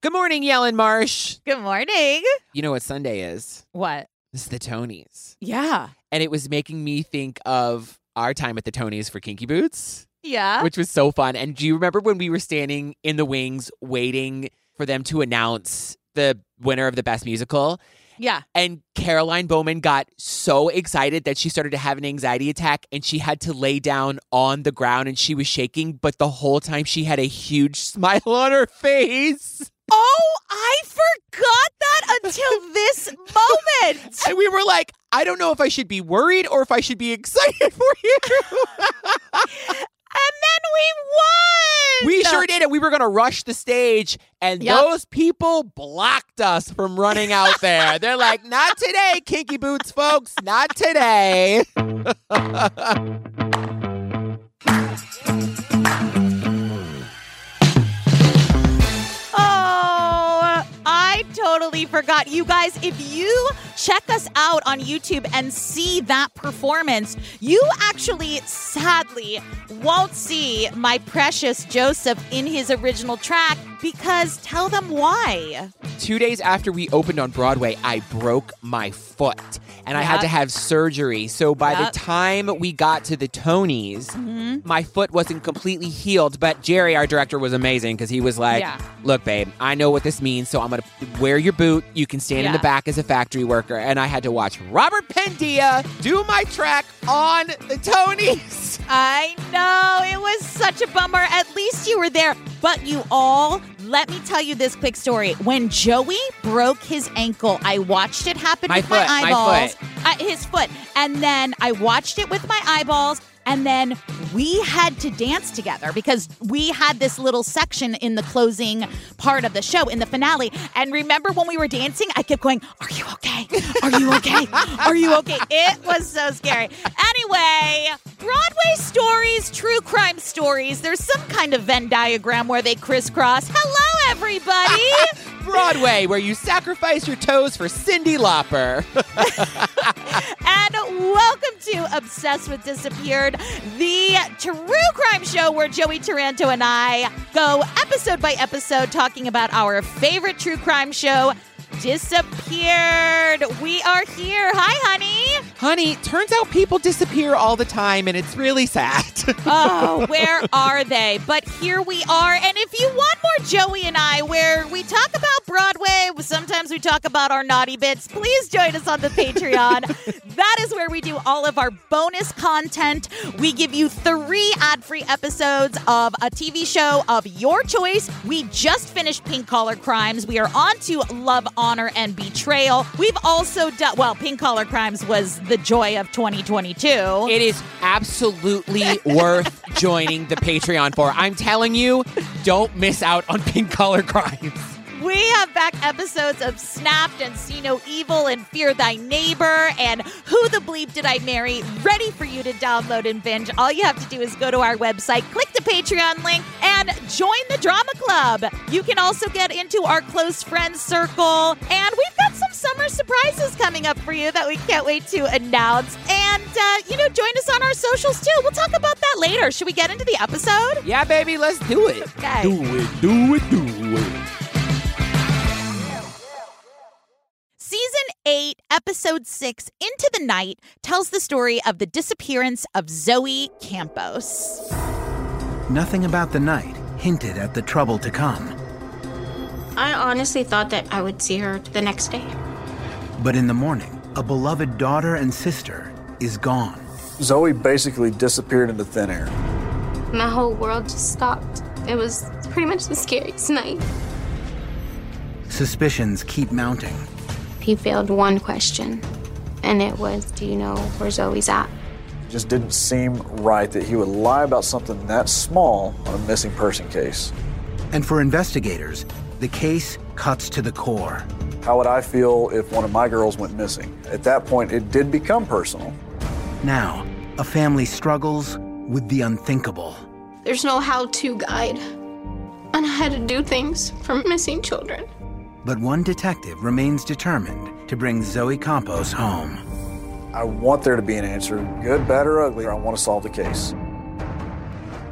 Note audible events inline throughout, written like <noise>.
Good morning, Ellyn Marsh. Good morning. You know what Sunday is? What? This is the Tonys. Yeah. And it was making me think of our time at the Tonys for Kinky Boots, Yeah. which was so fun. And do you remember when we were standing in the wings waiting for them to announce the winner of the best musical? yeah. And Caroline Bowman got so excited that she started to have an anxiety attack and she had to lay down on the ground and she was shaking, but the whole time she had a huge <laughs> smile on her face. Oh, I forgot that until <laughs> this moment. And we were like, I don't know if I should be worried or if I should be <laughs> excited for you. And then we won. we sure did it. We were going to rush the stage, and Yep. those people blocked us from running out there. <laughs> They're like, not today, Kinky Boots folks, not today. Totally forgot. You guys, if you check us out on YouTube and see that performance, you actually sadly won't see my precious Joseph in his original track because tell them why. Two days after we opened on Broadway, I broke my foot and I had to have surgery. So by Yep. the time we got to the Tonys, Mhm. my foot wasn't completely healed. But Jerry, our director, was amazing because he was like, Yeah. Look, babe, I know what this means. So I'm going to wear your boot. You can stand in the back as a factory worker. And I had to watch Robert Pendilla do my track on the Tonys. <laughs> I know. It was such a bummer. At least you were there. But you all, let me tell you this quick story. When Joey broke his ankle, I watched it happen My with foot, my my eyeballs. foot. Uh, his foot. And then I watched it with my eyeballs. And then we had to dance together because we had this little section in the closing part of the show, in the finale. And remember when we were dancing, I kept going, Are you okay? Are you okay? Are you okay? It was so scary. Anyway, Broadway stories, true crime stories. There's some kind of Venn diagram where they crisscross. Hello, everybody. <laughs> Broadway, where you sacrifice your toes for Cyndi Lauper. <laughs> and welcome to Obsessed with Disappeared, the true crime show where Joey Taranto and I go episode by episode talking about our favorite true crime show, Disappeared. We are here. Hi, honey. Honey, turns out people disappear all the time and it's really sad. <laughs> Oh, where are they? But here we are. And if you want more Joey and I, where we talk about Broadway, sometimes we talk about our naughty bits, please join us on the Patreon. <laughs> that is where we do all of our bonus content. We give you three ad free episodes of a TV show of your choice. We just finished Pink Collar Crimes. We are on to Love, Honor, and Betrayal. We've also done, well, Pink Collar Crimes was the joy of 2022. It is absolutely <laughs> worth joining the Patreon for. I'm telling you, don't miss out on Pink Collar Crimes. We have back episodes of Snapped and See No Evil and Fear Thy Neighbor and Who the Bleep Did I Marry ready for you to download and binge. All you have to do is go to our website, click the Patreon link, and join the Drama Club. You can also get into our close friends circle, and we've got some summer surprises coming up for you that we can't wait to announce. And, uh, you know, join us on our socials too. We'll talk about that later. Should we get into the episode? Yeah, baby, let's do it. Okay. Do it, do it, do it. 8, Episode 6, Into the Night, tells the story of the disappearance of Zoe Campos. Nothing about the night hinted at the trouble to come. I honestly thought that I would see her the next day. But in the morning, a beloved daughter and sister is gone. Zoe basically disappeared into thin air. My whole world just stopped. It was pretty much the scariest night. Suspicions keep mounting. He failed one question, and it was, Do you know where Zoe's at? It just didn't seem right that he would lie about something that small on a missing person case. And for investigators, the case cuts to the core. How would I feel if one of my girls went missing? At that point, it did become personal. Now, a family struggles with the unthinkable. There's no how to guide on how to do things for missing children. But one detective remains determined to bring Zoe Campos home. I want there to be an answer, good, bad, or ugly. I want to solve the case.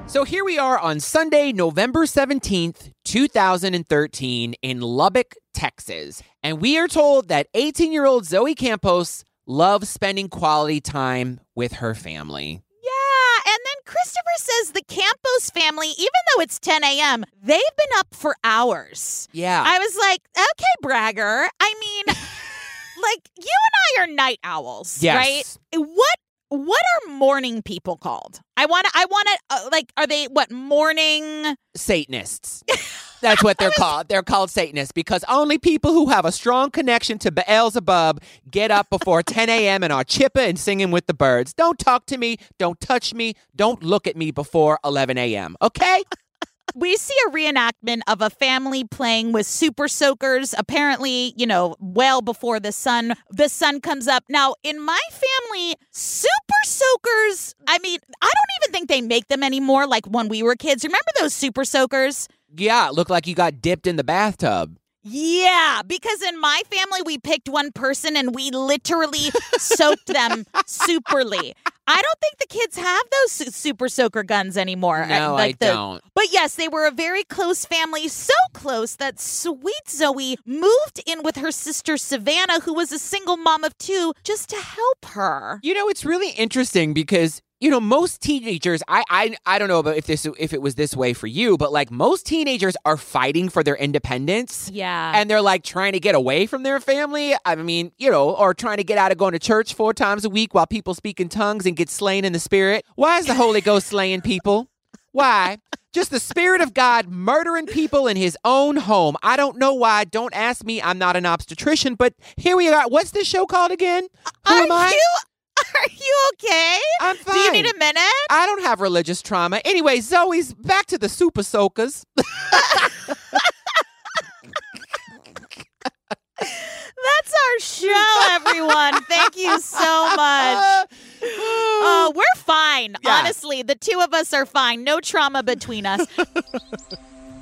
So here we are on Sunday, November 17th, 2013, in Lubbock, Texas. And we are told that 18 year old Zoe Campos loves spending quality time with her family. Yeah, and then Christopher says the Campos family, even though it's 10 a.m., they've been up for hours. Yeah. I was like, okay, bragger. I mean, <laughs> like you and I are night owls, Yes. right? What what are morning people called? I want to I want to uh, like are they what morning Satanists. <laughs> That's what they're called. They're called Satanists because only people who have a strong connection to Beelzebub get up before 10 a.m. and are chipper and singing with the birds. Don't talk to me. Don't touch me. Don't look at me before 11 a.m. Okay? we see a reenactment of a family playing with super soakers apparently you know well before the sun the sun comes up now in my family super soakers i mean i don't even think they make them anymore like when we were kids remember those super soakers Yeah, it looked like you got dipped in the bathtub. yeah, because in my family we picked one person and we literally soaked them <laughs> superly. I don't think the kids have those super soaker guns anymore. Uh, No, like I the- don't. But yes, they were a very close family, so close that sweet Zoe moved in with her sister Savannah, who was a single mom of two, just to help her. You know, it's really interesting because you know most teenagers. I I I don't know about if this if it was this way for you, but like most teenagers are fighting for their independence. Yeah. And they're like trying to get away from their family. I mean, you know, or trying to get out of going to church four times a week while people speak in tongues and get slain in the spirit. Why is the Holy Ghost <laughs> slaying people? Why? Just the Spirit of God murdering people in his own home. I don't know why. Don't ask me. I'm not an obstetrician, but here we are. What's this show called again? Who am I? <laughs> are you okay? I'm fine. Do you need a minute? I don't have religious trauma. Anyway, Zoe's back to the super soakers. <laughs> That's our show, everyone. Thank you so much. Oh, <laughs> we're fine. Yeah. Honestly, the two of us are fine. No trauma between us.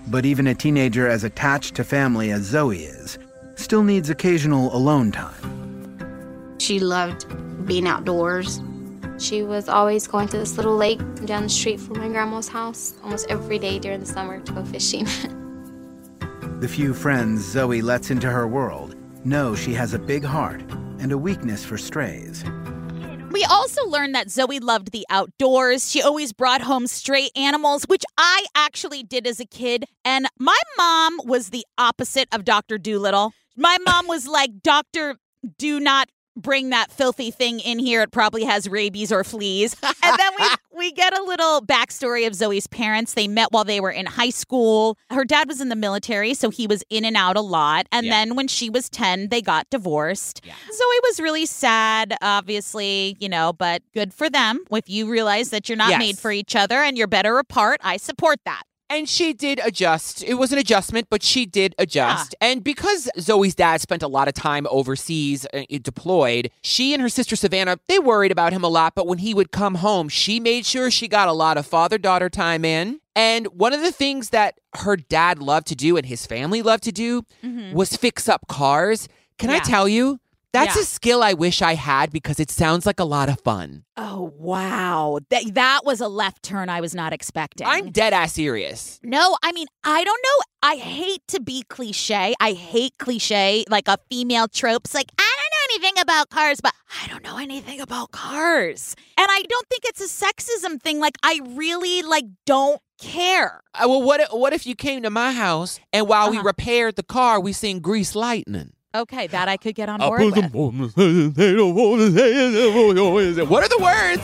But even a teenager as attached to family as Zoe is still needs occasional alone time. She loved being outdoors. She was always going to this little lake down the street from my grandma's house almost every day during the summer to go fishing. <laughs> The few friends Zoe lets into her world know she has a big heart and a weakness for strays. We also learned that Zoe loved the outdoors. She always brought home stray animals, which I actually did as a kid. And my mom was the opposite of Dr. Dolittle. My mom was like, Doctor, do not bring that filthy thing in here. It probably has rabies or fleas. <laughs> And then we <laughs> we get a little backstory of Zoe's parents. They met while they were in high school. Her dad was in the military, so he was in and out a lot. And Yeah. then when she was 10, they got divorced. Yeah. Zoe was really sad, obviously, you know, but good for them. If you realize that you're not Yes. made for each other and you're better apart, I support that. And she did adjust. It was an adjustment, but she did adjust. And because Zoe's dad spent a lot of time overseas uh, deployed, she and her sister Savannah, they worried about him a lot. But when he would come home, she made sure she got a lot of father daughter time in. And one of the things that her dad loved to do and his family loved to do was fix up cars. Can I tell you? That's Yeah. a skill I wish I had because it sounds like a lot of fun. Oh, wow. That, that was a left turn I was not expecting. I'm dead ass serious. No, I mean, I don't know. I hate to be cliche. I hate cliche, like a female tropes. Like, I don't know anything about cars, but I don't know anything about cars. And I don't think it's a sexism thing. Like, I really like don't care. Uh, well, what if, what if you came to my house and while we Uh-huh. repaired the car, we seen Grease Lightning? Okay, that I could get on board with. them on the side, they don't wanna say it. What are the words?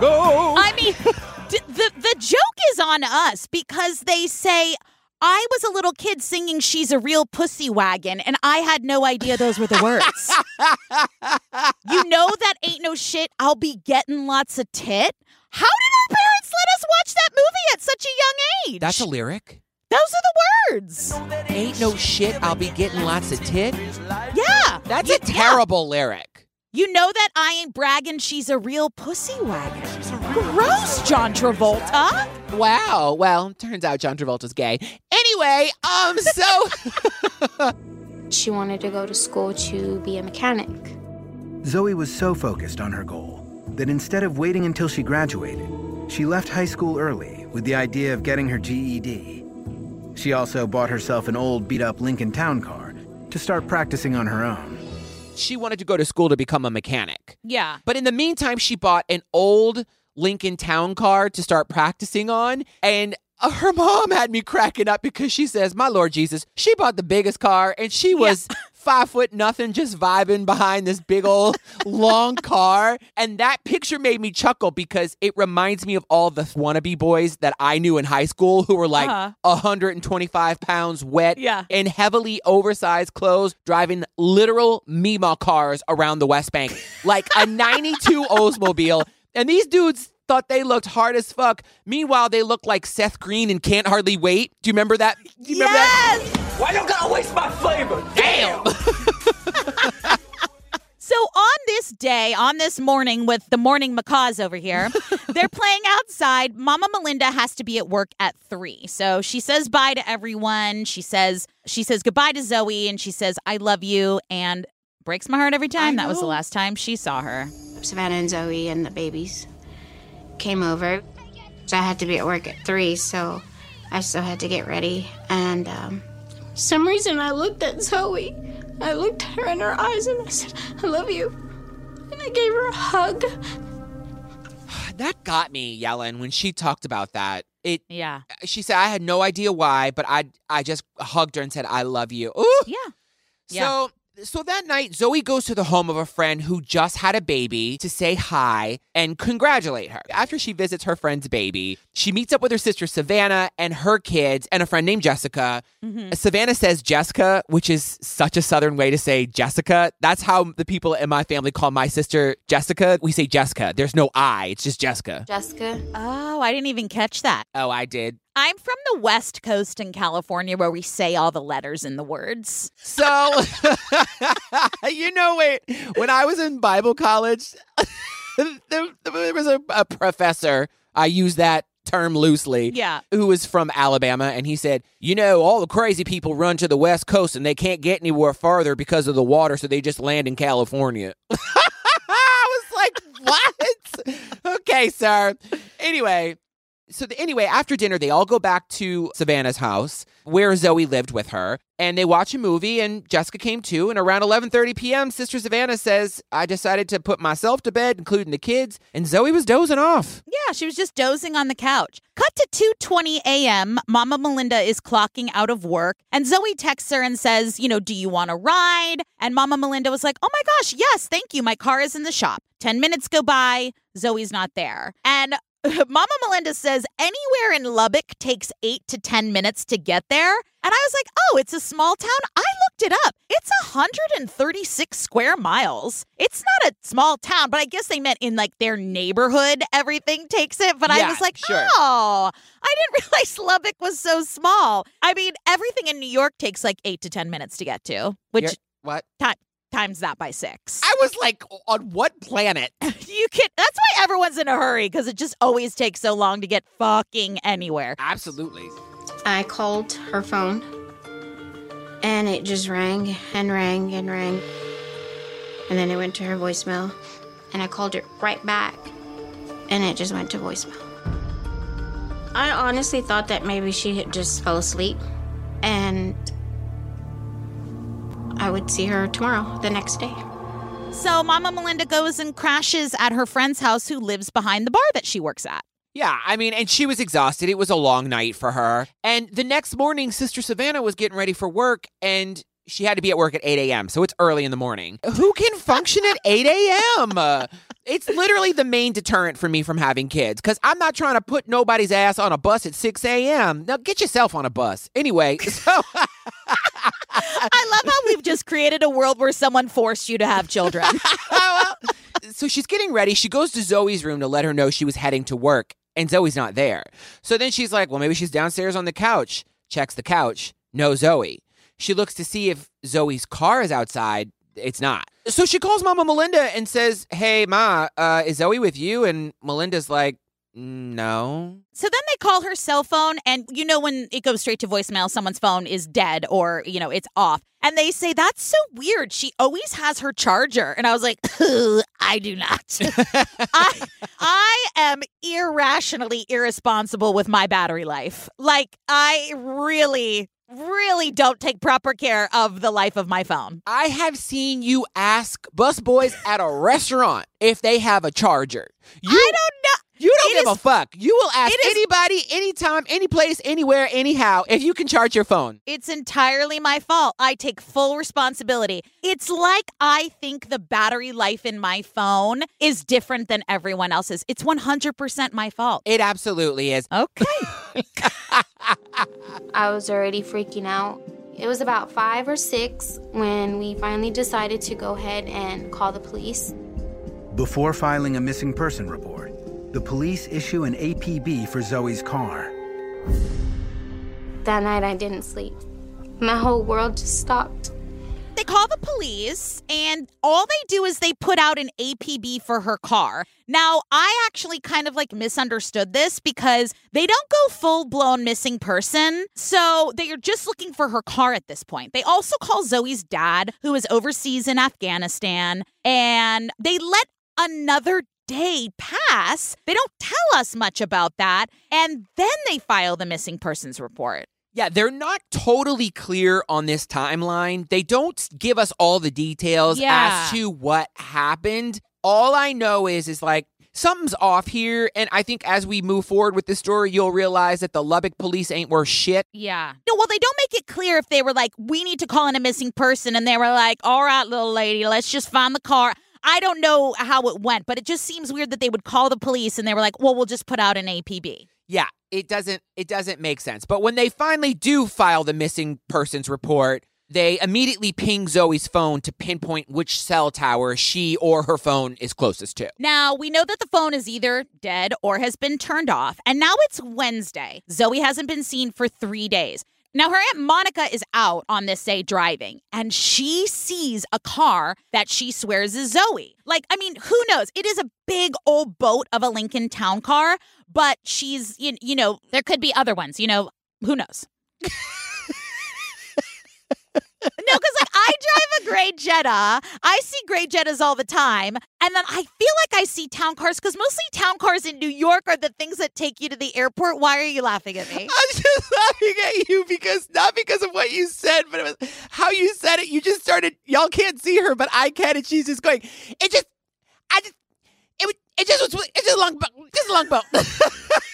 Go. I mean, d- the the joke is on us because they say I was a little kid singing "She's a Real Pussy Wagon" and I had no idea those were the words. <laughs> you know that ain't no shit. I'll be getting lots of tit. How did our parents let us watch that movie at such a young age? That's a lyric. Those are the words. Ain't no shit. I'll be getting lots of tit. Yeah, That's You- a terrible lyric. You know that I ain't bragging. She's a real pussy wagon. Gross, John Travolta. Wow. Well, turns out John Travolta's gay. Anyway, um, so <laughs> she wanted to go to school to be a mechanic. Zoe was so focused on her goal, that instead of waiting until she graduated, she left high school early with the idea of getting her GED. She also bought herself an old beat up Lincoln Town car to start practicing on her own. She wanted to go to school to become a mechanic. Yeah. But in the meantime, she bought an old Lincoln Town car to start practicing on. And uh, her mom had me cracking up because she says, My Lord Jesus, she bought the biggest car and she was five foot nothing, just vibing behind this big old long <laughs> car. And that picture made me chuckle because it reminds me of all the wannabe boys that I knew in high school who were like Uh-huh. 125 pounds wet Yeah. in heavily oversized clothes, driving literal Mima cars around the West Bank, like a 92 <laughs> Oldsmobile. And these dudes thought they looked hard as fuck. Meanwhile, they look like Seth Green and Can't Hardly Wait. Do you remember that? Do you remember that? Yes! Why you gotta waste my flavor? Damn. <laughs> So on this day, on this morning with the morning macaws over here, <laughs> they're playing outside. Mama Melinda has to be at work at three. So she says bye to everyone. She says she says goodbye to Zoe and she says, I love you and breaks my heart every time. That was the last time she saw her. Savannah and Zoe and the babies came over. So I had to be at work at three, so I still had to get ready. And um, some reason I looked at Zoe. I looked her in her eyes and I said, I love you. And I gave her a hug. <sighs> that got me yelling when she talked about that. It Yeah. she said I had no idea why, but I I just hugged her and said I love you. Ooh. Yeah. Yeah. So so that night, Zoe goes to the home of a friend who just had a baby to say hi and congratulate her. After she visits her friend's baby, she meets up with her sister Savannah and her kids and a friend named Jessica. Mm-hmm. Savannah says Jessica, which is such a southern way to say Jessica. That's how the people in my family call my sister Jessica. We say Jessica. There's no I, it's just Jessica. Jessica. Oh, I didn't even catch that. Oh, I did. I'm from the West Coast in California where we say all the letters in the words. So, <laughs> you know, wait, when I was in Bible college, <laughs> there, there was a, a professor, I use that term loosely, Yeah. who was from Alabama, and he said, You know, all the crazy people run to the West Coast and they can't get anywhere farther because of the water, so they just land in California. <laughs> I was like, What? okay, sir. Anyway, so the, anyway, after dinner, they all go back to Savannah's house where Zoe lived with her, and they watch a movie. And Jessica came too. And around 11:30 p.m., Sister Savannah says, "I decided to put myself to bed, including the kids." And Zoe was dozing off. Yeah, she was just dozing on the couch. Cut to 2:20 a.m. Mama Melinda is clocking out of work, and Zoe texts her and says, "You know, do you want to ride?" And Mama Melinda was like, "Oh my gosh, yes, thank you. My car is in the shop." 10 minutes go by, Zoe's not there. And <laughs> Mama Melinda says anywhere in Lubbock takes 8 to 10 minutes to get there. And I was like, "Oh, it's a small town." I looked it up. It's 136 square miles. It's not a small town, but I guess they meant in like their neighborhood everything takes it, but I was like, sure. "Oh, I didn't <laughs> realize Lubbock was so small." I mean, everything in New York takes like 8 to 10 minutes to get to, which You're- what? ti- times that by 6. I was like, on what planet? <laughs> you can That's why everyone's in a hurry cuz it just always takes so long to get fucking anywhere. Absolutely. I called her phone and it just rang and rang and rang. And then it went to her voicemail and I called it right back and it just went to voicemail. I honestly thought that maybe she had just fell asleep and I would see her tomorrow, the next day. So Mama Melinda goes and crashes at her friend's house who lives behind the bar that she works at. Yeah, I mean, and she was exhausted. It was a long night for her. And the next morning, Sister Savannah was getting ready for work, and she had to be at work at 8 a.m., so it's early in the morning. Who can function at 8 a.m.? Uh, <laughs> it's literally the main deterrent for me from having kids, because I'm not trying to put nobody's ass on a bus at 6 a.m. Now, get yourself on a bus. Anyway, <laughs> so. I love how we've just created a world where someone forced you to have children. <laughs> so she's getting ready. She goes to Zoe's room to let her know she was heading to work, and Zoe's not there. So then she's like, well, maybe she's downstairs on the couch. Checks the couch. No Zoe. She looks to see if Zoe's car is outside. It's not. So she calls Mama Melinda and says, hey, Ma, uh, is Zoe with you? And Melinda's like, No. So then they call her cell phone, and you know, when it goes straight to voicemail, someone's phone is dead or, you know, it's off. And they say, That's so weird. She always has her charger. And I was like, <laughs> I do not. <laughs> I, I am irrationally irresponsible with my battery life. Like, I really, really don't take proper care of the life of my phone. I have seen you ask busboys at a restaurant if they have a charger. You, I don't know. You don't It give a fuck. You will ask it is- anybody, anytime, any place, anywhere, anyhow, if you can charge your phone. It's entirely my fault. I take full responsibility. It's like I think the battery life in my phone is different than everyone else's. It's 100% my fault. It absolutely is. Okay. <laughs> I was already freaking out. It was about five or six when we finally decided to go ahead and call the police. Before filing a missing person report, the police issue an APB for Zoe's car. That night I didn't sleep. My whole world just stopped. They call the police, and all they do is they put out an APB for her car. Now, I actually kind of like misunderstood this because they don't go full blown missing person. So they are just looking for her car at this point. They also call Zoe's dad, who is overseas in Afghanistan, and they let another day pass. They don't tell us much about that. And then they file the missing persons report. Yeah, they're not totally clear on this timeline. They don't give us all the details Yeah. as to what happened. All I know is is like something's off here and I think as we move forward with the story you'll realize that the Lubbock police ain't worth shit. Yeah. No, well, they don't make it clear if they were like, we need to call in a missing person, and they were like, all right, little lady, let's just find the car. I don't know how it went, but it just seems weird that they would call the police and they were like, well, we'll just put out an APB. Yeah, it doesn't it doesn't make sense. But when they finally do file the missing persons report, they immediately ping Zoe's phone to pinpoint which cell tower she or her phone is closest to. Now, we know that the phone is either dead or has been turned off, and now it's Wednesday. Zoe hasn't been seen for three days. Now, her Aunt Monica is out on this day driving, and she sees a car that she swears is Zoe. Like, I mean, who knows? It is a big old boat of a Lincoln Town car, but she's, you, you know, there could be other ones, you know, who knows? <laughs> No, because like I drive a gray Jetta. I see gray Jettas all the time. And then I feel like I see town cars because mostly town cars in New York are the things that take you to the airport. Why are you laughing at me? <laughs> I'm just laughing at you because not because of what you said, but it was how you said it. You just started. Y'all can't see her, but I can, and she's just going. It just, I just, it it just was, it's just a long boat, just a long boat. <laughs>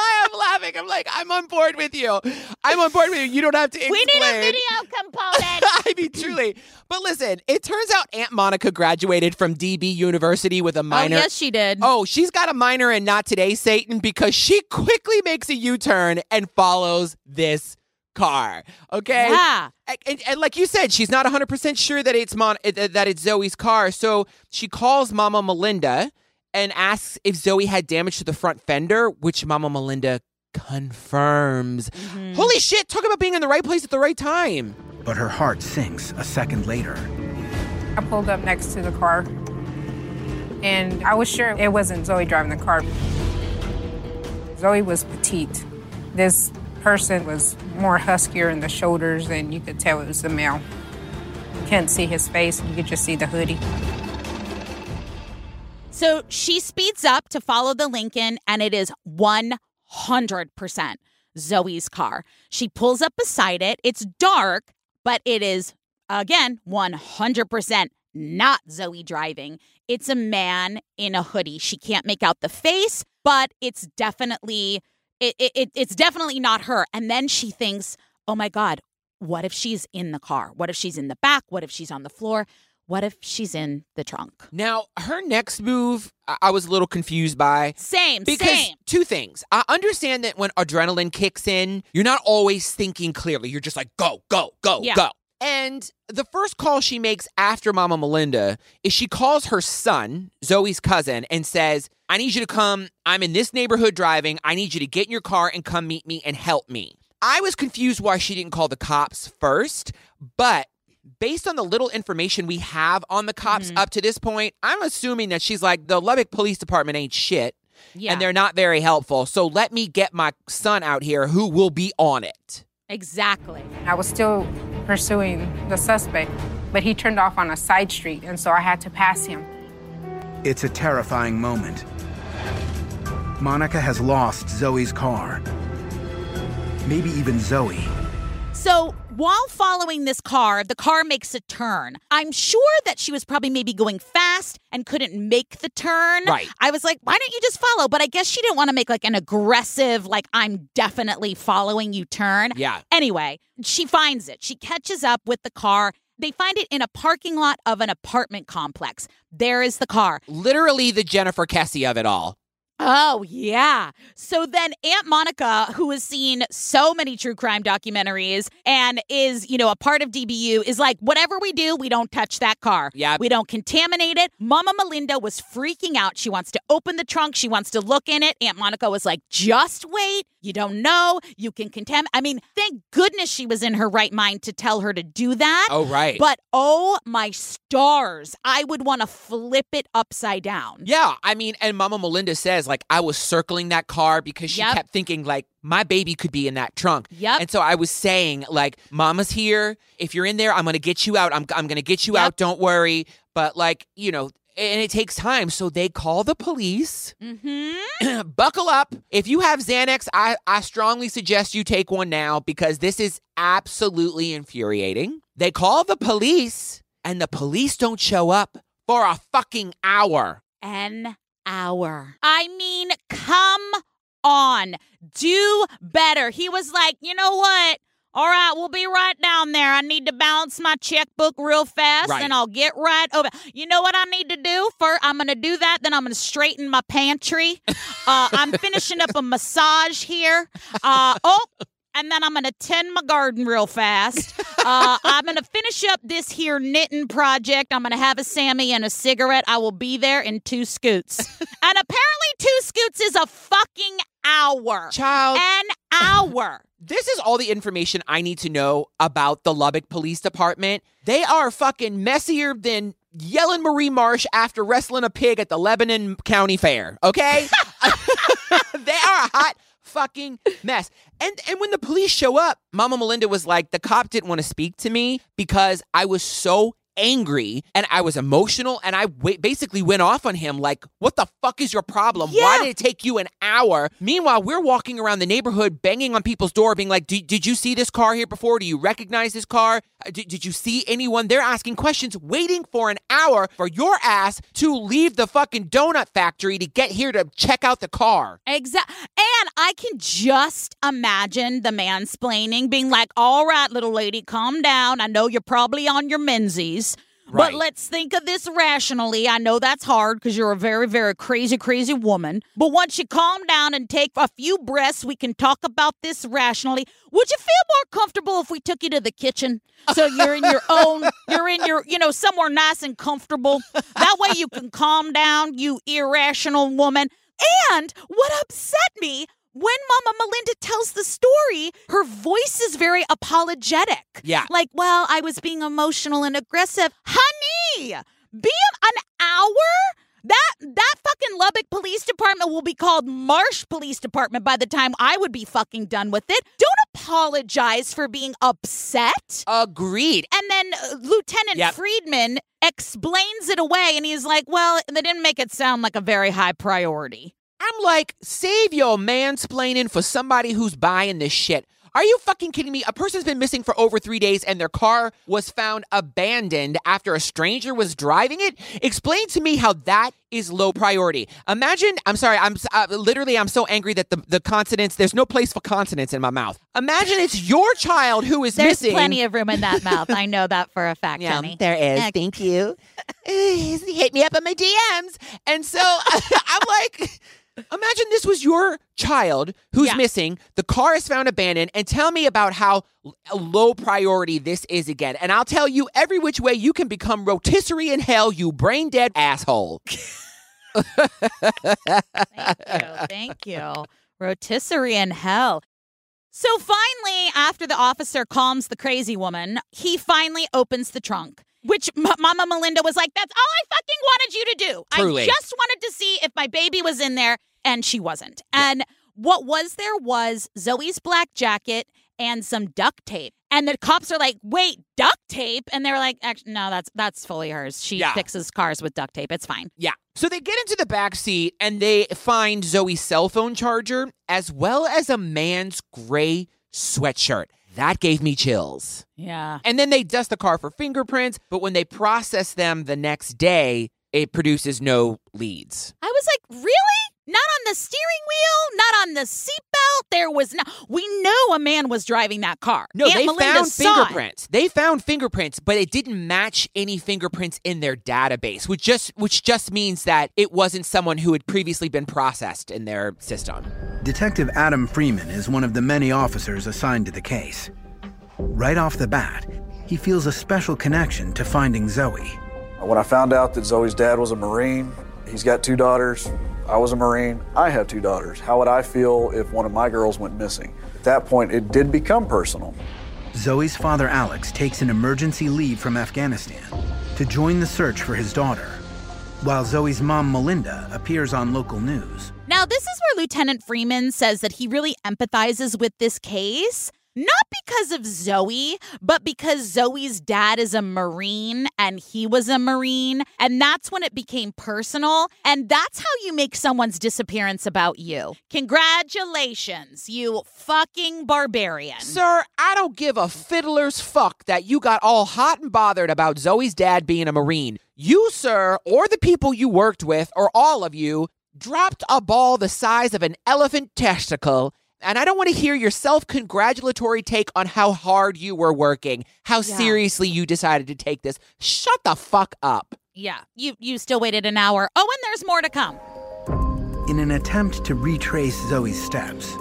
Why I'm laughing. I'm like, I'm on board with you. I'm on board with you. You don't have to explain. We need a video component. <laughs> I mean, truly. But listen, it turns out Aunt Monica graduated from DB University with a oh, minor. yes, she did. Oh, she's got a minor in Not Today, Satan, because she quickly makes a U turn and follows this car. Okay. Yeah. And, and, and like you said, she's not 100% sure that it's Mon- that it's Zoe's car. So she calls Mama Melinda and asks if Zoe had damage to the front fender, which Mama Melinda confirms. Mm-hmm. Holy shit, talk about being in the right place at the right time. But her heart sinks a second later. I pulled up next to the car, and I was sure it wasn't Zoe driving the car. Zoe was petite. This person was more huskier in the shoulders, and you could tell it was a male. You can't see his face, you could just see the hoodie. So she speeds up to follow the Lincoln, and it is 100% Zoe's car. She pulls up beside it. It's dark, but it is, again, 100% not Zoe driving. It's a man in a hoodie. She can't make out the face, but it's definitely. It, it, it- it's definitely not her. And then she thinks, oh my God, what if she's in the car? What if she's in the back? What if she's on the floor? What if she's in the trunk? Now, her next move, I, was a little confused by. Same, Because same. two things. I understand that when adrenaline kicks in, you're not always thinking clearly. You're just like, go, go, go, Yeah. go. And the first call she makes after Mama Melinda is she calls her son, Zoe's cousin, and says, I need you to come. I'm in this neighborhood driving. I need you to get in your car and come meet me and help me. I was confused why she didn't call the cops first, but based on the little information we have on the cops mm-hmm. up to this point, I'm assuming that she's like, the Lubbock Police Department ain't shit. Yeah. and they're not very helpful. So let me get my son out here who will be on it. Exactly. I was still pursuing the suspect, but he turned off on a side street, and so I had to pass him. It's a terrifying moment. Monica has lost Zoe's car. Maybe even Zoe. So while following this car, the car makes a turn. I'm sure that she was probably maybe going fast and couldn't make the turn. Right. I was like, why don't you just follow? But I guess she didn't want to make like an aggressive, like, I'm definitely following you turn. Yeah. Anyway, she finds it. She catches up with the car. They find it in a parking lot of an apartment complex. There is the car. Literally the Jennifer Kesse of it all. Oh, yeah. So then Aunt Monica, who has seen so many true crime documentaries and is, you know, a part of DBU, is like, whatever we do, we don't touch that car. Yeah. We don't contaminate it. Mama Melinda was freaking out. She wants to open the trunk. She wants to look in it. Aunt Monica was like, just wait. You don't know. You can contaminate. I mean, thank goodness she was in her right mind to tell her to do that. Oh, right. But oh my stars, I would want to flip it upside down. Yeah, I mean, and Mama Melinda says, like, I was circling that car because she Yep. kept thinking, like, my baby could be in that trunk. Yep. And so I was saying, like, Mama's here. If you're in there, I'm going to get you out. I'm, I'm going to get you Yep. out. Don't worry. But, like, you know, and it takes time. So they call the police. Mm-hmm. <clears throat> Buckle up. If you have Xanax, I, I strongly suggest you take one now because this is absolutely infuriating. They call the police, and the police don't show up for a fucking hour. an hour. I mean, come on. Do better. He was like, you know what? All right, we'll be right down there. I need to balance my checkbook real fast Right. and I'll get right over. You know what I need to do? First, I'm going to do that. Then I'm going to straighten my pantry. Uh, I'm finishing up a massage here. Uh, oh, and then I'm going to tend my garden real fast. <laughs> Uh, I'm going to finish up this here knitting project. I'm going to have a Sammy and a cigarette. I will be there in two scoots. <laughs> and apparently, two scoots is a fucking hour. Child. An hour. <sighs> This is all the information I need to know about the Lubbock Police Department. They are fucking messier than Ellyn Marie Marsh after wrestling a pig at the Lebanon County Fair, okay? <laughs> they are a hot fucking mess. And and when the police show up, Mama Melinda was like, the cop didn't want to speak to me because I was so angry and I was emotional and I basically went off on him like, what the fuck is your problem? Why did it take you an hour? Meanwhile, we're walking around the neighborhood banging on people's door being like, "Did- did you see this car here before? Do you recognize this car? Uh, Did, did you see anyone? They're asking questions, waiting for an hour for your ass to leave the fucking donut factory to get here to check out the car. Exactly. And I can just imagine the mansplaining being like, all right, little lady, calm down. I know you're probably on your menzies. Right. But let's think of this rationally. I know that's hard because you're a very, very crazy, crazy woman. But once you calm down and take a few breaths, we can talk about this rationally. Would you feel more comfortable if we took you to the kitchen? So you're in your own, <laughs> you're in your, you know, somewhere nice and comfortable. That way you can calm down, you irrational woman. And what upset me when Mama Melinda tells the story, her voice is very apologetic. Yeah. Like, well, I was being emotional and aggressive. Honey, be an hour? That that fucking Lubbock Police Department will be called Marsh Police Department by the time I would be fucking done with it. Don't apologize for being upset. Agreed. And then uh, Lieutenant Yep. Freeman explains it away and he's like, "Well, they didn't make it sound like a very high priority." I'm like, save your mansplaining for somebody who's buying this shit. Are you fucking kidding me? A person's been missing for over three days and their car was found abandoned after a stranger was driving it? Explain to me how that is low priority. Imagine, I'm sorry, I'm uh, literally, I'm so angry that the, the consonants, there's no place for consonants in my mouth. Imagine it's your child who is There's missing. There's plenty of room in that mouth. I know that for a fact, Yeah, honey. there is. Yeah. Thank you. <laughs> Hit me up on my DMs. And so <laughs> I'm like, imagine this was your child who's Yeah. missing. The car is found abandoned, and tell me about how low priority this is again. And I'll tell you every which way you can become rotisserie in hell, you brain dead asshole. <laughs> Thank you. Thank you. Rotisserie in hell. So finally, after the officer calms the crazy woman, he finally opens the trunk. Which M- Mama Melinda was like, "That's all I fucking wanted you to do. Truly. I just wanted to see if my baby was in there." And she wasn't. And what was there was Zoe's black jacket and some duct tape. And the cops are like, "Wait, duct tape?" And they're like, "Actually, no, that's that's fully hers. She Yeah. fixes cars with duct tape. It's fine." Yeah. So they get into the back seat and they find Zoe's cell phone charger as well as a man's gray sweatshirt. That gave me chills. Yeah. And then they dust the car for fingerprints, but when they process them the next day, it produces no leads. I was like, "Really? Not on the steering wheel? Not on the seatbelt? There was no. We know a man was driving that car. No, Aunt they Melinda found saw it. fingerprints. They found fingerprints, but it didn't match any fingerprints in their database, which just which just means that it wasn't someone who had previously been processed in their system. Detective Adam Freeman is one of the many officers assigned to the case. Right off the bat, he feels a special connection to finding Zoe. When I found out that Zoe's dad was a Marine, he's got two daughters. I was a Marine. I have two daughters. How would I feel if one of my girls went missing? At that point, it did become personal. Zoe's father Alex takes an emergency leave from Afghanistan to join the search for his daughter, while Zoe's mom Melinda appears on local news. Now, this is where Lieutenant Freeman says that he really empathizes with this case. Not because of Zoe, but because Zoe's dad is a Marine and he was a Marine. And that's when it became personal. And that's how you make someone's disappearance about you. Congratulations, you fucking barbarian. Sir, I don't give a fiddler's fuck that you got all hot and bothered about Zoe's dad being a Marine. You, sir, or the people you worked with, or all of you, dropped a ball the size of an elephant testicle. And I don't want to hear your self congratulatory take on how hard you were working, how seriously you decided to take this. Shut the fuck up. yeah, you, you still waited an hour. Oh, and there's more to come. In an attempt to retrace Zoe's steps,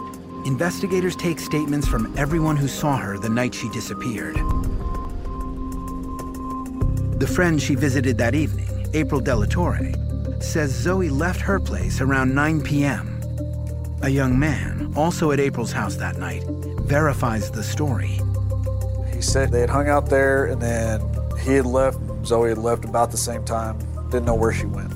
investigators take statements from everyone who saw her the night she disappeared. The friend she visited that evening, April Delatorre, says Zoe left her place around 9 p.m. A young man, also at April's house that night, verifies the story. He said they had hung out there and then he had left. Zoe had left about the same time. Didn't know where she went.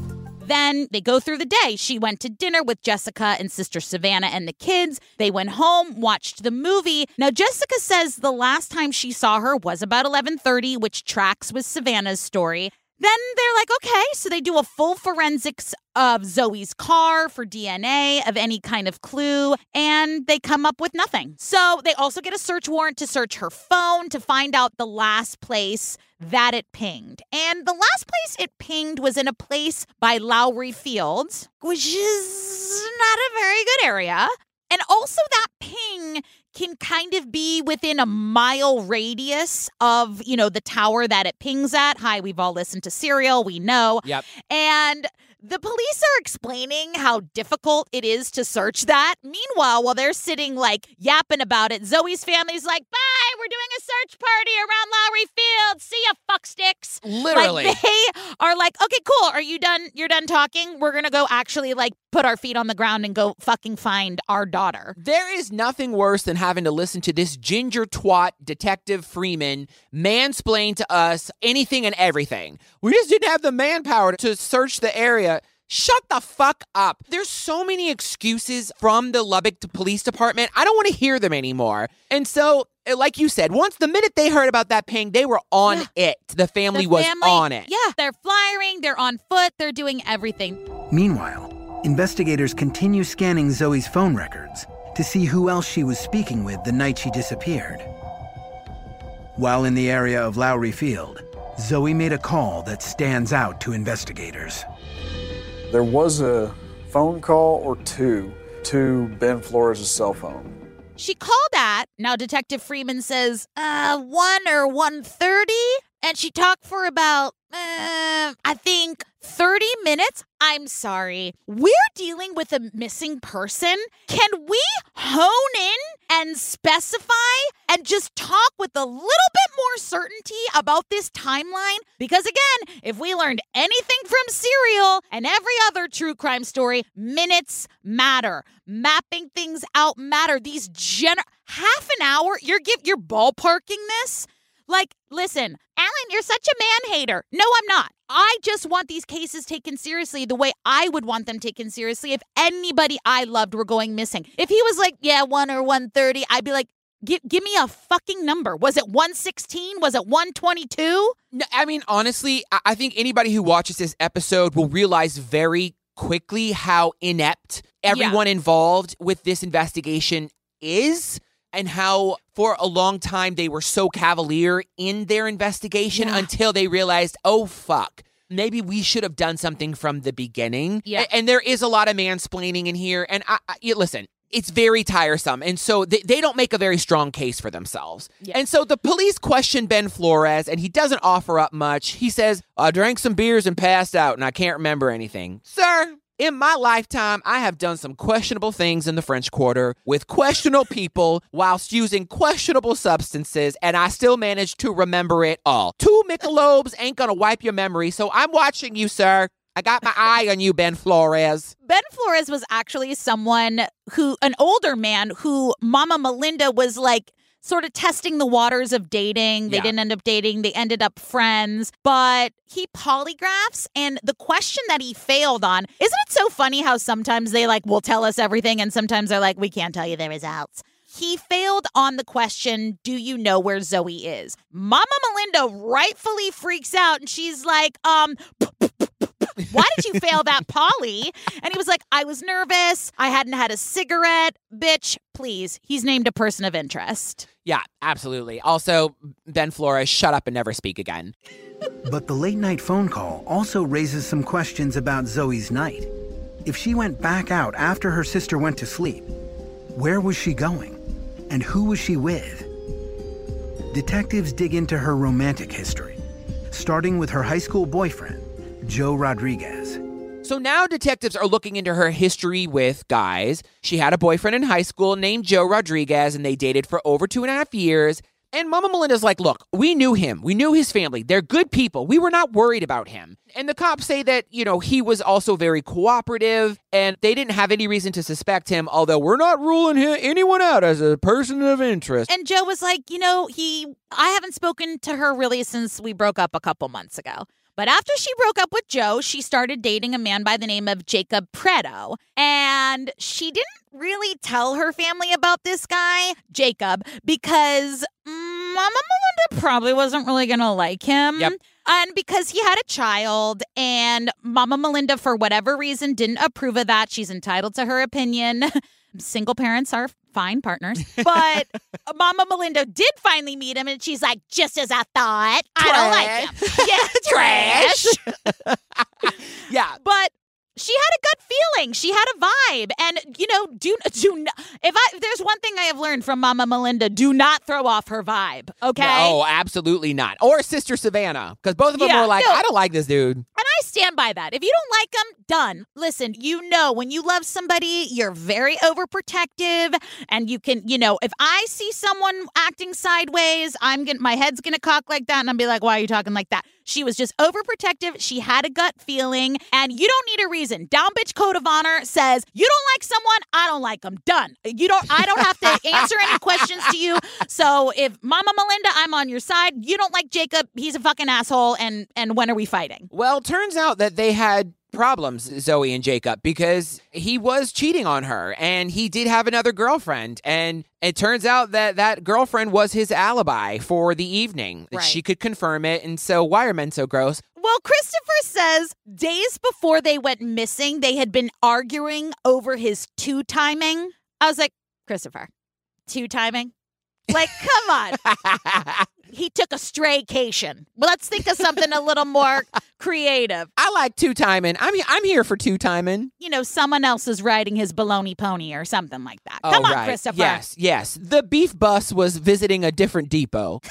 Then they go through the day. She went to dinner with Jessica and sister Savannah and the kids. They went home, watched the movie. Now Jessica says the last time she saw her was about 11:30, which tracks with Savannah's story. Then they're like, okay, so they do a full forensics of Zoe's car for DNA of any kind of clue, and they come up with nothing. So they also get a search warrant to search her phone to find out the last place that it pinged. And the last place it pinged was in a place by Lowry Fields, which is not a very good area. And also, that ping can kind of be within a mile radius of, you know, the tower that it pings at. Hi, we've all listened to Serial, we know. Yep. And the police are explaining how difficult it is to search that. Meanwhile, while they're sitting like yapping about it, Zoe's family's like, bye, we're doing a search party around Lowry Field. See ya, fucksticks. Literally. Like they are like, okay, cool. Are you done? You're done talking? We're gonna go actually like put our feet on the ground and go fucking find our daughter. There is nothing worse than having to listen to this ginger twat, Detective Freeman, mansplain to us anything and everything. We just didn't have the manpower to search the area. Shut the fuck up. There's so many excuses from the Lubbock Police Department. I don't want to hear them anymore. And so, eh, like you said, once the minute they heard about that ping, they were on it. The family The was family- on it. Yeah, they're flying, they're on foot, they're doing everything. Meanwhile, investigators continue scanning Zoe's phone records to see who else she was speaking with the night she disappeared. While in the area of Lowry Field, Zoe made a call that stands out to investigators. There was a phone call or two to Ben Flores' cell phone. She called at, now Detective Freeman says, uh, 1 or 1.30, and she talked for about, uh, I think, 30 minutes. I'm sorry. We're dealing with a missing person. Can we hone in and specify and just talk with a little bit more certainty about this timeline? Because again, if we learned anything from Serial and every other true crime story, minutes matter. Mapping things out matter. These gen half an hour, you're give you're ballparking this Like, listen, Ellyn, you're such a man hater. No, I'm not. I just want these cases taken seriously the way I would want them taken seriously if anybody I loved were going missing. If he was like, yeah, 1 or 130, I'd be like, Give, give me a fucking number. Was it 116? Was it 122? No, I mean, honestly, I, I think anybody who watches this episode will realize very quickly how inept everyone involved with this investigation is and how for a long time they were so cavalier in their investigation Yeah. until they realized, oh, fuck. Maybe we should have done something from the beginning. Yeah. And there is a lot of mansplaining in here. And I, I listen, it's very tiresome. And so they, they don't make a very strong case for themselves. Yeah. And so the police question Ben Flores, and he doesn't offer up much. He says, I drank some beers and passed out, and I can't remember anything. Sir, in my lifetime, I have done some questionable things in the French Quarter with questionable people whilst using questionable substances, and I still managed to remember it all. Two Michelobs ain't gonna wipe your memory, so I'm watching you, sir. I got my eye on you, Ben Flores. Ben Flores was actually someone who, an older man who Mama Melinda was like, sort of testing the waters of dating. They Yeah. didn't end up dating. They ended up friends, but he polygraphs and the question that he failed on, isn't it so funny how sometimes they like will tell us everything and sometimes they're like, we can't tell you the results. He failed on the question, Do you know where Zoe is? Mama Melinda rightfully freaks out and she's like, um, why did you fail that poly? And he was like, I was nervous. I hadn't had a cigarette. Bitch, please. He's named a person of interest. Yeah, absolutely. Also, Ben Flores, shut up and never speak again. But the late night phone call also raises some questions about Zoe's night. If she went back out after her sister went to sleep, where was she going? And who was she with? Detectives dig into her romantic history, starting with her high school boyfriend, Joe Rodriguez. So now detectives are looking into her history with guys. She had a boyfriend in high school named Joe Rodriguez, and they dated for over two and a half years. And Mama Melinda's like, look, we knew him. We knew his family. They're good people. We were not worried about him. And the cops say that, you know, he was also very cooperative and they didn't have any reason to suspect him, although we're not ruling him, anyone out as a person of interest. And Joe was like, you know, he, I haven't spoken to her really since we broke up a couple months ago. But after she broke up with Joe, she started dating a man by the name of Jacob Preto. And she didn't really tell her family about this guy, Jacob, because Mama Melinda probably wasn't really going to like him. Yep. And because he had a child, and Mama Melinda, for whatever reason, didn't approve of that. She's entitled to her opinion. <laughs> Single parents are fine partners. But <laughs> Mama Melinda did finally meet him, and she's like, just as I thought. I don't like him. <laughs> Yeah, <laughs> trash. yeah. But she had a gut feeling. She had a vibe, and you know, do do if I if there's one thing I have learned from Mama Melinda, do not throw off her vibe. Okay. No, absolutely not. Or Sister Savannah, because both of them Yeah, were like, no. I don't like this dude. Stand by that. If you don't like them, done. Listen, you know, when you love somebody, you're very overprotective. And you can, you know, if I see someone acting sideways, I'm going to, my head's going to cock like that. And I'll be like, why are you talking like that? She was just overprotective. She had a gut feeling. And you don't need a reason. Down bitch code of honor says, you don't like someone, I don't like them. Done. You don't, I don't have to <laughs> answer any questions to you. So if Mama Melinda, I'm on your side. You don't like Jacob, he's a fucking asshole. And, and when are we fighting? Well, turns out that they had problems, Zoe and Jacob, because he was cheating on her and he did have another girlfriend. And it turns out that that girlfriend was his alibi for the evening. Right. She could confirm it. And so, why are men so gross? Well, Christopher says days before they went missing, they had been arguing over his two timing. I was like, Christopher, two timing? Like, come on. he took a straycation. Well, let's think of something a little more creative. I like two timing. I'm, I'm here for two timing. You know, someone else is riding his baloney pony or something like that. Oh, Come on, right. Christopher. Yes, yes. The beef bus was visiting a different depot. <laughs>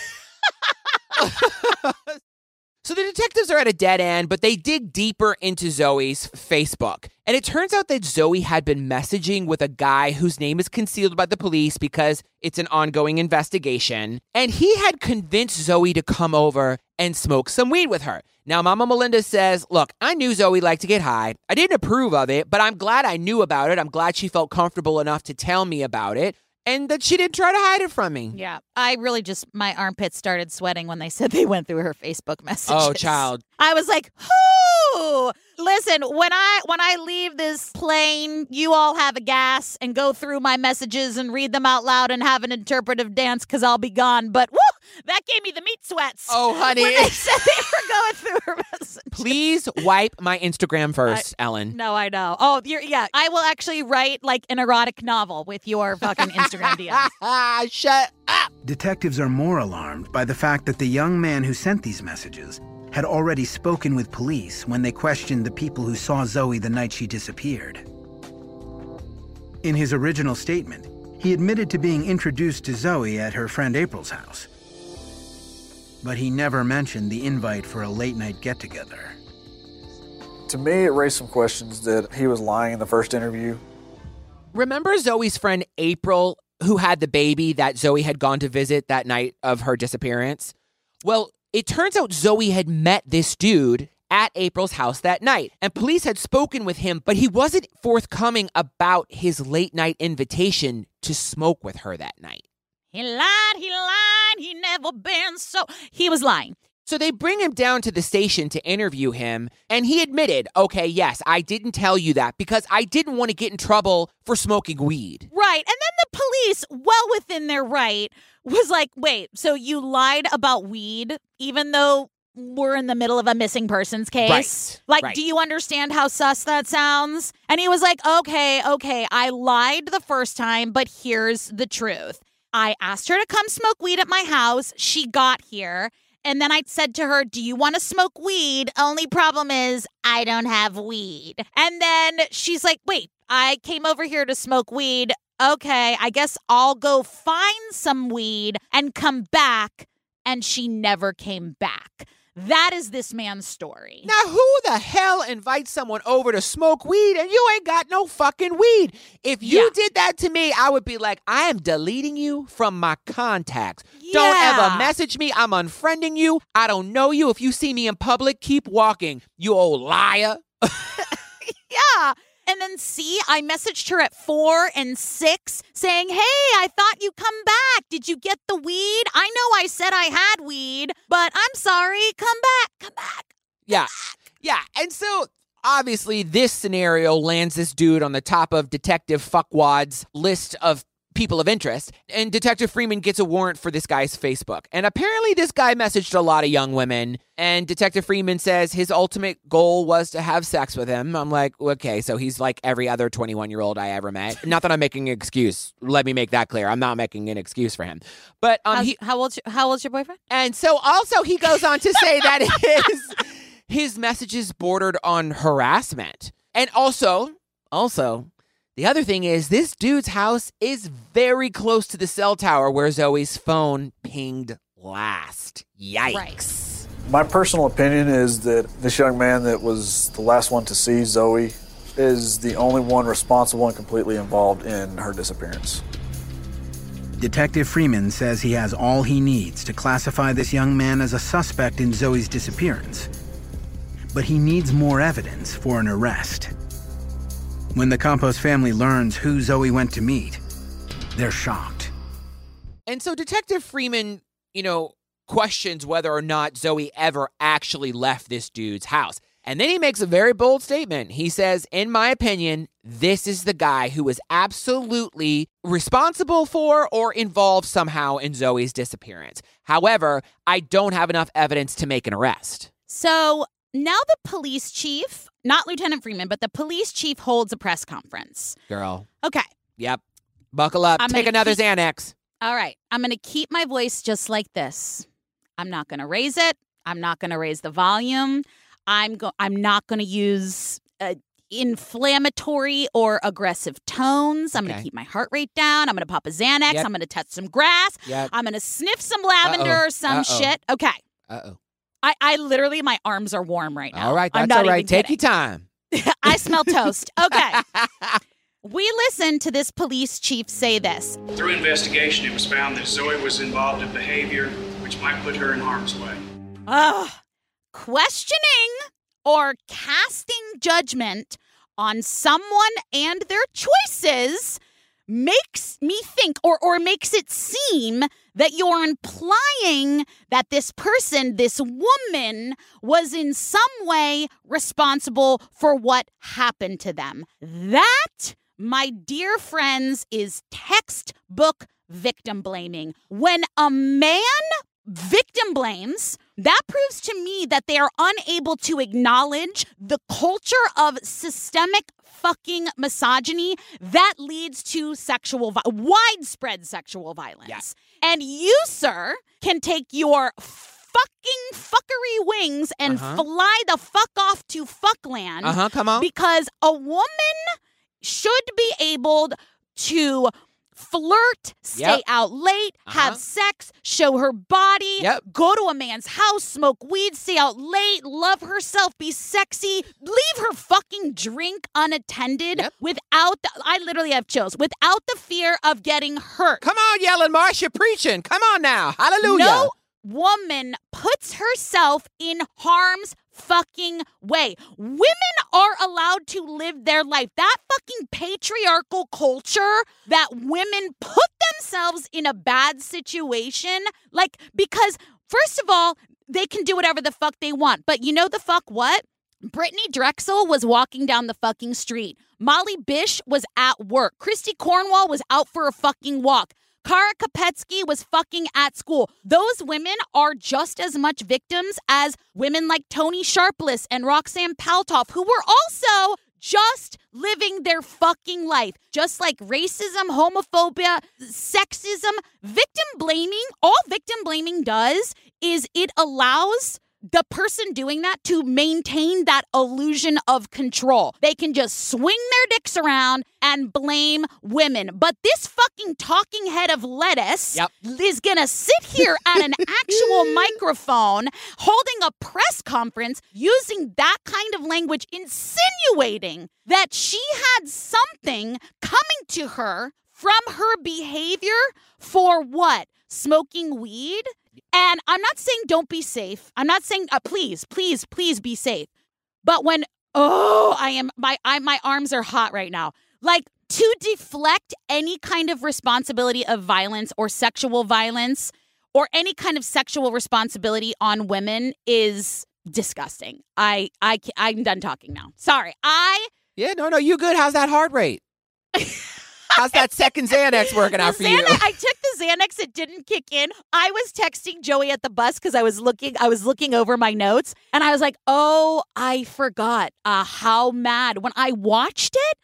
so the detectives are at a dead end, but they dig deeper into Zoe's Facebook. And it turns out that Zoe had been messaging with a guy whose name is concealed by the police because it's an ongoing investigation. And he had convinced Zoe to come over and smoke some weed with her. Now, Mama Melinda says, Look, I knew Zoe liked to get high. I didn't approve of it, but I'm glad I knew about it. I'm glad she felt comfortable enough to tell me about it and that she didn't try to hide it from me. Yeah. I really just my armpits started sweating when they said they went through her Facebook <laughs> messages. Oh, child. I was like, "Whoo!" Listen, when I when I leave this plane, you all have a gas and go through my messages and read them out loud and have an interpretive dance because I'll be gone. But woo, that gave me the meat sweats. Oh, honey. when they <laughs> said they were going through her messages. Please wipe my Instagram first, Ellyn. No, I know. Oh, you're, yeah. I will actually write like an erotic novel with your fucking Instagram DMs. Ah, <laughs> shut up. Detectives are more alarmed by the fact that the young man who sent these messages had already spoken with police when they questioned the people who saw Zoe the night she disappeared. In his original statement, he admitted to being introduced to Zoe at her friend April's house. But he never mentioned the invite for a late night get together. To me, it raised some questions that he was lying in the first interview. Remember Zoe's friend April, who had the baby that Zoe had gone to visit that night of her disappearance? Well, it turns out Zoe had met this dude at April's house that night, and police had spoken with him, but he wasn't forthcoming about his late night invitation to smoke with her that night. He lied, he lied, he never been so. He was lying. So they bring him down to the station to interview him, and he admitted, okay, yes, I didn't tell you that because I didn't want to get in trouble for smoking weed. Right. And then the police, well within their right, was like, wait, so you lied about weed, even though we're in the middle of a missing persons case? Right, Like, right. do you understand how sus that sounds? And he was like, okay, okay, I lied the first time, but here's the truth. I asked her to come smoke weed at my house. She got here. And then I said to her, Do you want to smoke weed? Only problem is, I don't have weed. And then she's like, Wait, I came over here to smoke weed. Okay, I guess I'll go find some weed and come back. And she never came back. That is this man's story. Now, who the hell invites someone over to smoke weed and you ain't got no fucking weed? If you Yeah. did that to me, I would be like, I am deleting you from my contacts. Don't ever message me. I'm unfriending you. I don't know you. If you see me in public, keep walking, you old liar. <laughs> <laughs> Yeah. And then see, I messaged her at four and six saying, Hey, I thought you'd come back. Did you get the weed? I know I said I had weed, but I'm sorry. Come back. Come back. Yeah. Yeah. And so obviously this scenario lands this dude on the top of Detective Fuckwad's list of people of interest. And Detective Freeman gets a warrant for this guy's Facebook. And apparently this guy messaged a lot of young women. And Detective Freeman says his ultimate goal was to have sex with him. I'm like, okay, so he's like every other 21 year old I ever met. Not that I'm making an excuse. Let me make that clear. I'm not making an excuse for him. But um, he, how old? how old's your boyfriend? and so also he goes on to say that <laughs> his his messages bordered on harassment. And also, also, the other thing is this dude's house is very close to the cell tower where Zoe's phone pinged last. Yikes. My personal opinion is that this young man that was the last one to see Zoe is the only one responsible and completely involved in her disappearance. Detective Freeman says he has all he needs to classify this young man as a suspect in Zoe's disappearance. But he needs more evidence for an arrest. When the Campos family learns who Zoe went to meet, they're shocked. And so Detective Freeman, you know, questions whether or not Zoe ever actually left this dude's house. And then he makes a very bold statement. He says, In my opinion, this is the guy who was absolutely responsible for or involved somehow in Zoe's disappearance. However, I don't have enough evidence to make an arrest. So now the police chief, not Lieutenant Freeman, but the police chief holds a press conference. Girl. Okay. Yep. Buckle up. I'm Take another keep- Xanax. All right. I'm going to keep my voice just like this. I'm not going to raise it. I'm not going to raise the volume. I'm go- I'm not going to use uh, inflammatory or aggressive tones. I'm going to keep my heart rate down. I'm going to pop a Xanax. Yep. I'm going to touch some grass. Yep. I'm going to sniff some lavender Uh-oh. or some Uh-oh. shit. Okay. Uh oh. I, I literally, my arms are warm right now. All right. I'm That's not all right. even Take kidding. your time. <laughs> I smell toast. Okay. <laughs> we listened to this police chief say this. Through investigation, it was found that Zoe was involved in behavior which might put her in harm's way. Ugh. Questioning or casting judgment on someone and their choices makes me think or or makes it seem that you're implying that this person, this woman, was in some way responsible for what happened to them. That, my dear friends, is textbook victim blaming. When a man victim blames, that proves to me that they are unable to acknowledge the culture of systemic fucking misogyny that leads to sexual widespread sexual violence. Yeah. And you, sir, can take your fucking fuckery wings and Uh-huh. fly the fuck off to fuckland Uh huh. Come on. because a woman should be able to flirt, stay Yep. out late, have Uh-huh. sex, show her body, Yep. go to a man's house, smoke weed, stay out late, love herself, be sexy, leave her fucking drink unattended Yep. without the I literally have chills, without the fear of getting hurt. Come on, Ellyn Marsh, you're preaching. Come on now. Hallelujah. No woman puts herself in harm's fucking way. Women are allowed to live their life. That fucking patriarchal culture that women put themselves in a bad situation, like, because first of all, they can do whatever the fuck they want. But you know the fuck what? Brittanee Drexel was walking down the fucking street. Molly Bish was at work. Kristi Cornwell was out for a fucking walk. Kara Kopetsky was fucking at school. Those women are just as much victims as women like Toni Sharpless and Roxanne Paltauf, who were also just living their fucking life. Just like racism, homophobia, sexism, victim blaming, all victim blaming does is it allows the person doing that to maintain that illusion of control. They can just swing their dicks around and blame women. But this fucking talking head of lettuce Yep. is gonna sit here at an actual <laughs> microphone holding a press conference using that kind of language, insinuating that she had something coming to her from her behavior for what? Smoking weed? And I'm not saying don't be safe. I'm not saying uh, please, please, please be safe. But when oh, I am my I my arms are hot right now. Like to deflect any kind of responsibility of violence or sexual violence or any kind of sexual responsibility on women is disgusting. I I I'm done talking now. Sorry. I Yeah, no, no, you good. How's that heart rate? <laughs> How's that second Xanax working out for The you? I took the Xanax. It didn't kick in. I was texting Joey at the bus because I was looking. I was looking over my notes, and I was like, "Oh, I forgot uh, how mad." When I watched it,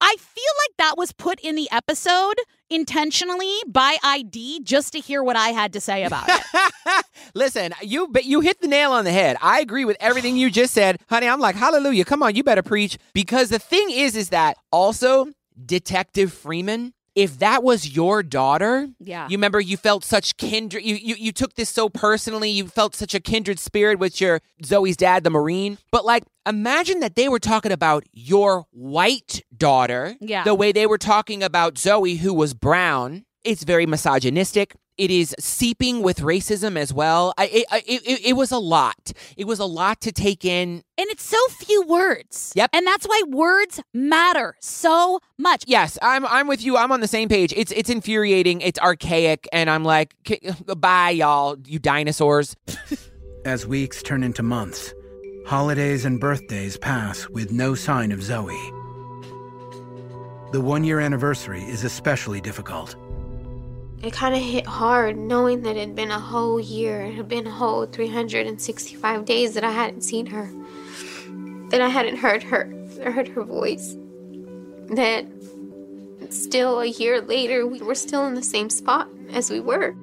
I feel like that was put in the episode intentionally by ID just to hear what I had to say about it. <laughs> Listen, you but you hit the nail on the head. I agree with everything you just said, honey. I'm like, hallelujah. Come on, you better preach. Because the thing is, is that also Detective Freeman. If that was your daughter, Yeah. you remember you felt such kindred. You, you you took this so personally. You felt such a kindred spirit with your Zoe's dad, the Marine. But like, imagine that they were talking about your white daughter, Yeah. the way they were talking about Zoe, who was brown. It's very misogynistic. It is seeping with racism as well. I, it, I- it, it, it was a lot. It was a lot to take in. And it's so few words. Yep. And that's why words matter so much. Yes, I'm I'm with you. I'm on the same page. It's it's infuriating. It's archaic, and I'm like, "K- bye, y'all, you dinosaurs. <laughs> As weeks turn into months, holidays and birthdays pass with no sign of Zoe. The one year anniversary is especially difficult. It kind of hit hard knowing that it had been a whole year. It had been a whole 365 days that I hadn't seen her. That I hadn't heard her, heard her voice. That still a year later, we were still in the same spot as we were.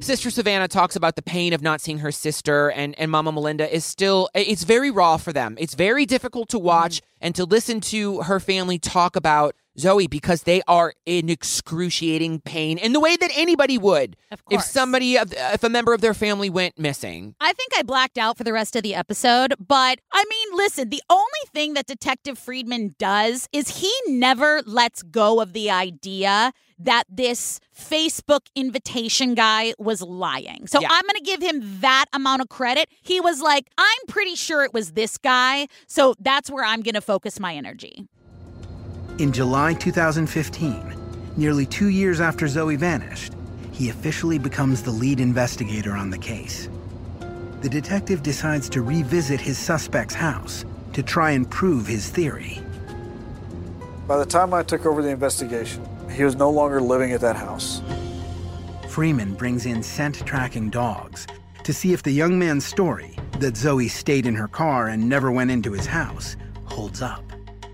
Sister Savannah talks about the pain of not seeing her sister, and, and Mama Melinda is still, it's very raw for them. It's very difficult to watch mm. and to listen to her family talk about Zoe because they are in excruciating pain in the way that anybody would Of if somebody, if a member of their family went missing. I think I blacked out for the rest of the episode, but I mean, listen, the only thing that Detective Freeman does is he never lets go of the idea that this Facebook invitation guy was lying. So Yeah. I'm going to give him that amount of credit. He was like, I'm pretty sure it was this guy. So that's where I'm going to focus my energy. In July 2015, Nearly two years after Zoe vanished, he officially becomes the lead investigator on the case. The detective decides to revisit his suspect's house to try and prove his theory. By the time I took over the investigation, he was no longer living at that house. Freeman brings in scent tracking dogs to see if the young man's story that Zoe stayed in her car and never went into his house holds up.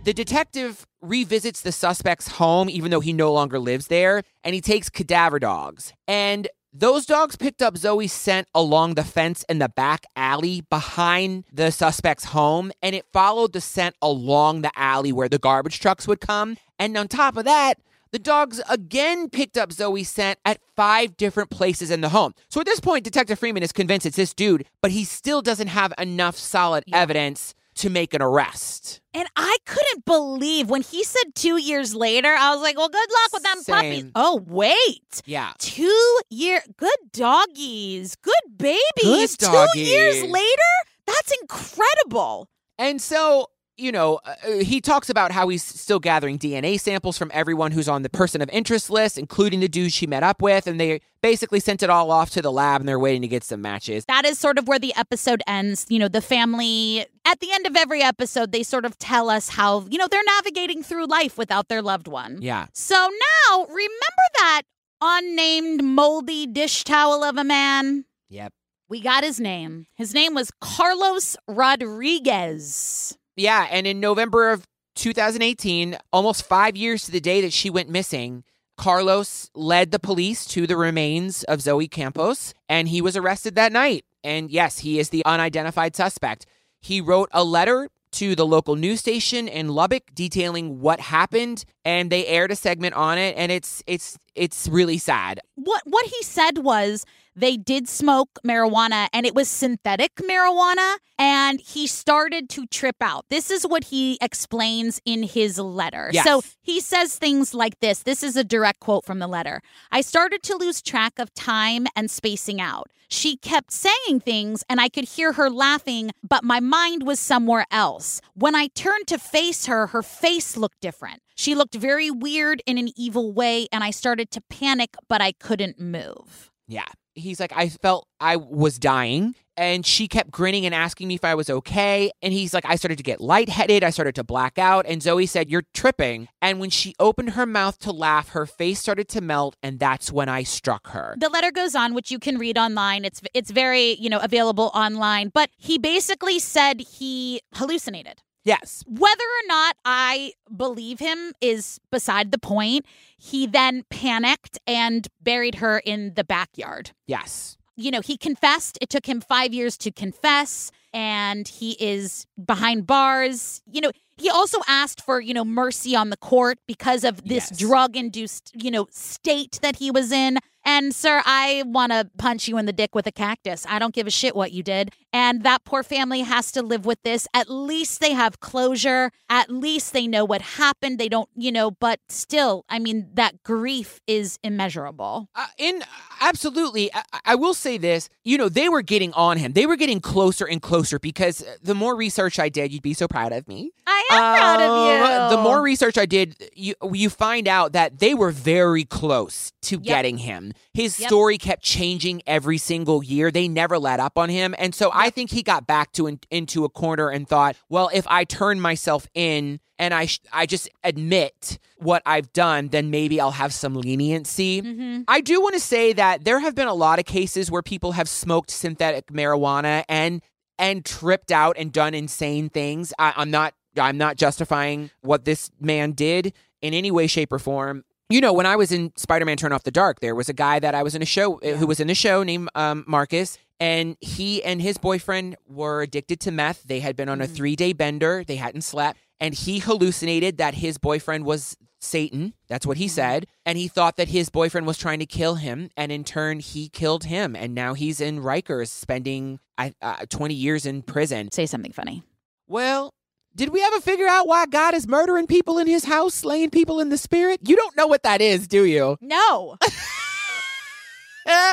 The detective revisits the suspect's home, even though he no longer lives there, and he takes cadaver dogs. And those dogs picked up Zoe's scent along the fence in the back alley behind the suspect's home, and it followed the scent along the alley where the garbage trucks would come. And on top of that, the dogs again picked up Zoe's scent at five different places in the home. So at this point, Detective Freeman is convinced it's this dude, but he still doesn't have enough solid evidence to make an arrest. And I couldn't believe when he said two years later, I was like, well, good luck with them puppies. Oh, wait. Yeah. Two year good doggies. Good babies. Good Two years later? That's incredible. And so, you know, uh, uh, he talks about how he's still gathering DNA samples from everyone who's on the person of interest list, including the dude she met up with. And they basically sent it all off to the lab and they're waiting to get some matches. That is sort of where the episode ends. You know, the family, at the end of every episode, they sort of tell us how, you know, they're navigating through life without their loved one. Yeah. So now, remember that unnamed moldy dish towel of a man? Yep. We got his name. His name was Carlos Rodriguez. Yeah. And in November of 2018, almost five years to the day that she went missing, Carlos led the police to the remains of Zoe Campos and he was arrested that night. And yes, he is the unidentified suspect. He wrote a letter to the local news station in Lubbock detailing what happened and they aired a segment on it and it's it's it's really sad. What what he said was they did smoke marijuana and it was synthetic marijuana and he started to trip out. This is what he explains in his letter. Yes. So he says things like this. This is a direct quote from the letter. I started to lose track of time and spacing out. She kept saying things and I could hear her laughing, but my mind was somewhere else. When I turned to face her, her face looked different. She looked very weird in an evil way and I started to panic, but I couldn't move. Yeah. He's like, I felt I was dying. And she kept grinning and asking me if I was okay. And he's like, I started to get lightheaded. I started to black out. And Zoe said, You're tripping. And when she opened her mouth to laugh, her face started to melt. And that's when I struck her. The letter goes on, which you can read online. It's it's very, you know, available online. But he basically said he hallucinated. Yes. Whether or not I believe him is beside the point. He then panicked and buried her in the backyard. Yes. You know, he confessed. It took him five years to confess, and he is behind bars. You know, he also asked for, you know, mercy on the court because of this Yes. drug induced, you know, state that he was in. And, sir, I want to punch you in the dick with a cactus. I don't give a shit what you did. And that poor family has to live with this. At least they have closure. At least they know what happened. They don't, you know, but still, I mean, that grief is immeasurable. Uh, in absolutely, I, I will say this. You know, they were getting on him. They were getting closer and closer because uh, the more research I did, you'd be so proud of me. I am proud of Um, you. The more research I did, you you find out that they were very close to getting him. His Yep. story kept changing every single year. They never let up on him, and so I think he got back to in, into a corner and thought, well, if I turn myself in and I sh- I just admit what I've done, then maybe I'll have some leniency. Mm-hmm. I do want to say that there have been a lot of cases where people have smoked synthetic marijuana and and tripped out and done insane things. I, I'm not I'm not justifying what this man did in any way, shape, or form. You know, when I was in Spider-Man: Turn Off the Dark, there was a guy that I was in a show uh, who was in the show named um, Marcus, and he and his boyfriend were addicted to meth. They had been on a three-day bender. They hadn't slept, and he hallucinated that his boyfriend was Satan. That's what he said. And he thought that his boyfriend was trying to kill him. And in turn, he killed him. And now he's in Rikers spending uh, 20 years in prison. Say something funny. Well, did we ever figure out why God is murdering people in his house, slaying people in the spirit? You don't know what that is, do you? No. <laughs>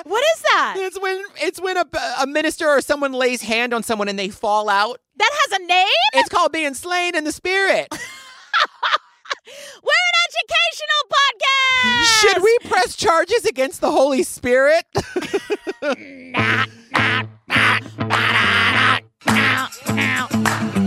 What is that? It's when it's when a, a minister or someone lays hand on someone and they fall out. That has a name? It's called being slain in the spirit. <laughs> We're an educational podcast. Should we press charges against the Holy Spirit? <laughs> Oh,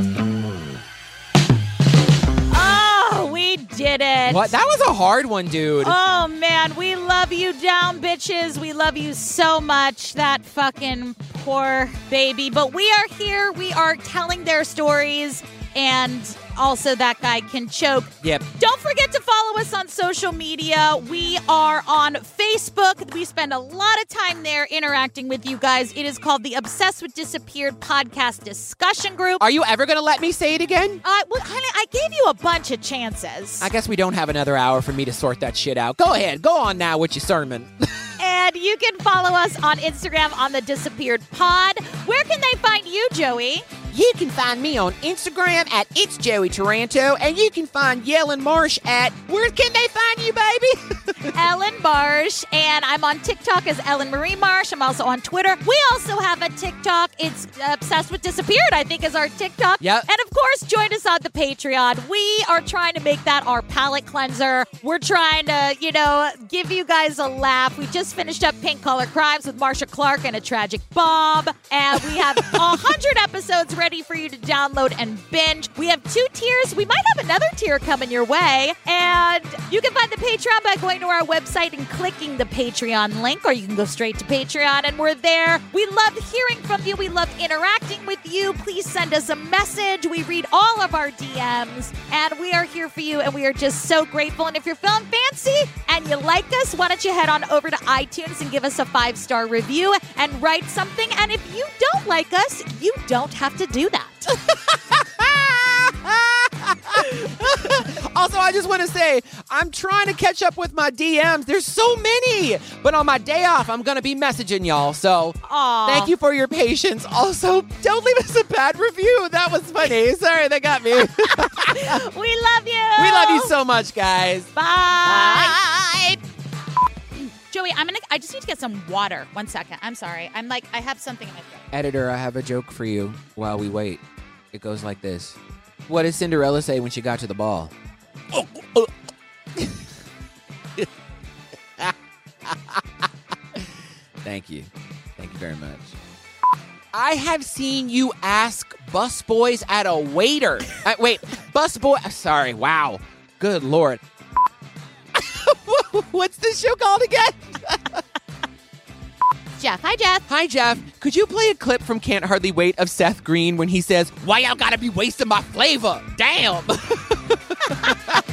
did it. what? That was a hard one, dude. Oh man, we love you down, bitches. We love you so much. That fucking poor baby. But we are here. We are telling their stories. And also, that guy can choke. Yep. Don't forget to follow us on social media. We are on Facebook. We spend a lot of time there interacting with you guys. It is called the Obsessed with Disappeared podcast discussion group. Are you ever going to let me say it again? Uh, well, honey, I gave you a bunch of chances. I guess we don't have another hour for me to sort that shit out. Go ahead. Go on now with your sermon. <laughs> And you can follow us on Instagram on the Disappeared Pod. Where can they find you, Joey? You can find me on Instagram at It's Joey Taranto, and you can find Ellyn Marsh at Where can they find you, baby? <laughs> Ellyn Marsh. And I'm on TikTok as Ellyn Marie Marsh. I'm also on Twitter. We also have a TikTok. It's Obsessed with Disappeared, I think, is our TikTok. Yep. And of course, join us on the Patreon. We are trying to make that our palate cleanser. We're trying to, you know, give you guys a laugh. We just finished up Pink Collar Crimes with Marcia Clark and a Tragic Bob. And we have <laughs> a hundred episodes ready for you to download and binge. We have two tiers. We might have another tier coming your way. And you can find the Patreon by going to our website and clicking the Patreon link, or you can go straight to Patreon and we're there. We love hearing from you. We love interacting with you. Please send us a message. We read all of our DMs and we are here for you and we are just so grateful. And if you're feeling fancy and you like us, why don't you head on over to iTunes and give us a five star review and write something? And if you don't like us, you don't have to do that. <laughs> also, I just want to say, I'm trying to catch up with my DMs. There's so many. But on my day off, I'm going to be messaging y'all. So Aw. thank you for your patience. Also, don't leave us a bad review. That was funny. <laughs> Sorry, that got me. we <laughs> We love you. We love you so much, guys. Bye. Joey, I'm gonna. I just need to get some water. One second. I'm sorry. I'm like, I have something in my throat. Editor, I have a joke for you while we wait. It goes like this What did Cinderella say when she got to the ball? Thank you. Thank you very much. I have seen you ask busboys at a waiter. Uh, wait, busboy. Sorry, wow. Good lord. <laughs> What's this show called again? <laughs> Jeff. Hi, Jeff. Hi, Jeff. Could you play a clip from Can't Hardly Wait of Seth Green when he says, Why y'all gotta be wasting my flavor? Damn. <laughs>